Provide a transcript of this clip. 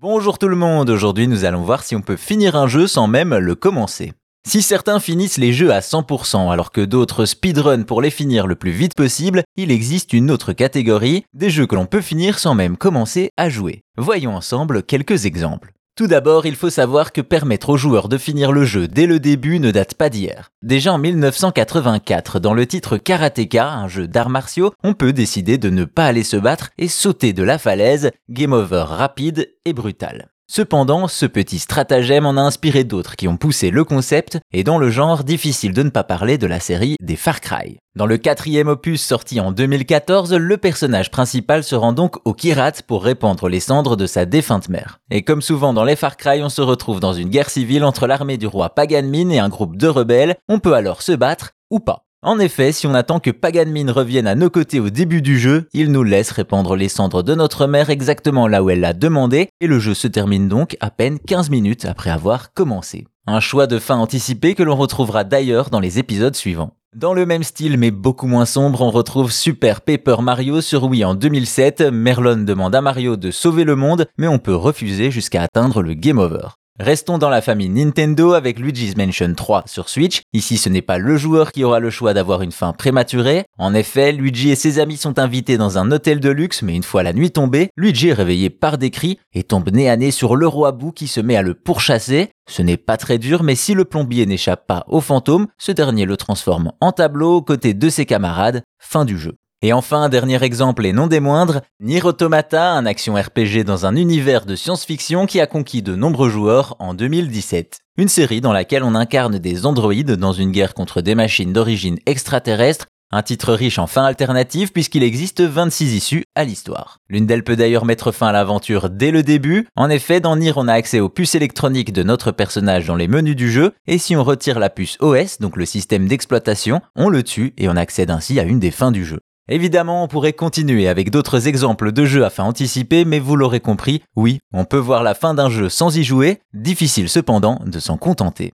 Bonjour tout le monde, aujourd'hui nous allons voir si on peut finir un jeu sans même le commencer. Si certains finissent les jeux à 100% alors que d'autres speedrun pour les finir le plus vite possible, il existe une autre catégorie, des jeux que l'on peut finir sans même commencer à jouer. Voyons ensemble quelques exemples. Tout d'abord, il faut savoir que permettre aux joueurs de finir le jeu dès le début ne date pas d'hier. Déjà en 1984, dans le titre Karateka, un jeu d'arts martiaux, on peut décider de ne pas aller se battre et sauter de la falaise, game over rapide et brutal. Cependant, ce petit stratagème en a inspiré d'autres qui ont poussé le concept, et dans le genre, difficile de ne pas parler de la série des Far Cry. Dans le quatrième opus sorti en 2014, le personnage principal se rend donc au Kirat pour répandre les cendres de sa défunte mère. Et comme souvent dans les Far Cry, on se retrouve dans une guerre civile entre l'armée du roi Pagan Min et un groupe de rebelles, on peut alors se battre ou pas. En effet, si on attend que Paganmin revienne à nos côtés au début du jeu, il nous laisse répandre les cendres de notre mère exactement là où elle l'a demandé, et le jeu se termine donc à peine 15 minutes après avoir commencé. Un choix de fin anticipé que l'on retrouvera d'ailleurs dans les épisodes suivants. Dans le même style mais beaucoup moins sombre, on retrouve Super Paper Mario sur Wii en 2007. Merlon demande à Mario de sauver le monde, mais on peut refuser jusqu'à atteindre le Game Over. Restons dans la famille Nintendo avec Luigi's Mansion 3 sur Switch. Ici, ce n'est pas le joueur qui aura le choix d'avoir une fin prématurée. En effet, Luigi et ses amis sont invités dans un hôtel de luxe, mais une fois la nuit tombée, Luigi est réveillé par des cris et tombe nez à nez sur le roi Boo qui se met à le pourchasser. Ce n'est pas très dur, mais si le plombier n'échappe pas au fantôme, ce dernier le transforme en tableau aux côtés de ses camarades. Fin du jeu. Et enfin, dernier exemple et non des moindres, Nier Automata, un action RPG dans un univers de science-fiction qui a conquis de nombreux joueurs en 2017. Une série dans laquelle on incarne des androïdes dans une guerre contre des machines d'origine extraterrestre un titre riche en fins alternatives puisqu'il existe 26 issues à l'histoire. L'une d'elles peut d'ailleurs mettre fin à l'aventure dès le début. En effet, dans Nier, on a accès aux puces électroniques de notre personnage dans les menus du jeu, et si on retire la puce OS, donc le système d'exploitation, on le tue et on accède ainsi à une des fins du jeu. Évidemment, on pourrait continuer avec d'autres exemples de jeux afin anticiper, mais vous l'aurez compris, oui, on peut voir la fin d'un jeu sans y jouer, difficile cependant de s'en contenter.